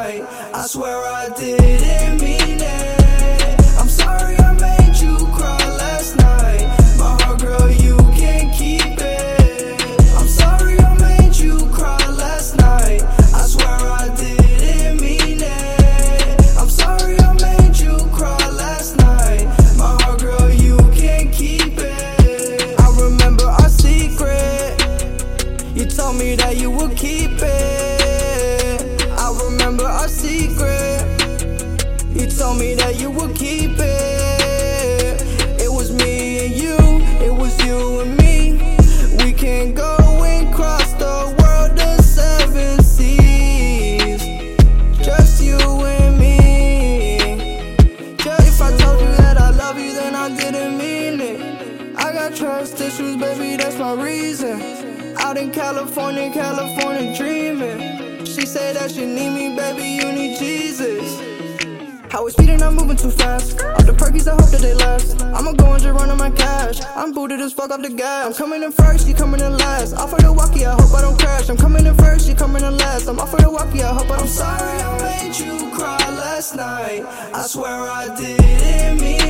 right. I swear I didn't mean it. I'm sorry I made you cry last night. My heart, girl, you can't keep it. I'm sorry I made you cry last night. I swear I didn't mean it. I'm sorry I made you cry last night. My heart, girl, you can't keep it. I remember our secret. You told me that you would keep it remember our secret. You told me that you would keep it. It was me and you, it was you and me. We can go and cross the world to seven seas. Just you and me. Just if I told you that I love you, then I didn't mean it. I got trust issues, baby, that's my reason. Out in California, California dreaming. She said that she need me, baby, you need Jesus. How we speeding, I'm moving too fast. All the perkies, I hope that they last. I'ma go and just run on my cash. I'm booted as fuck off the gas. I'm coming in first, you coming in last. Off of the walkie, I hope I don't crash. I'm coming in first, you coming in last. I'm off of the walkie, I hope I don't. I'm sorry I made you cry last night. I swear I didn't mean.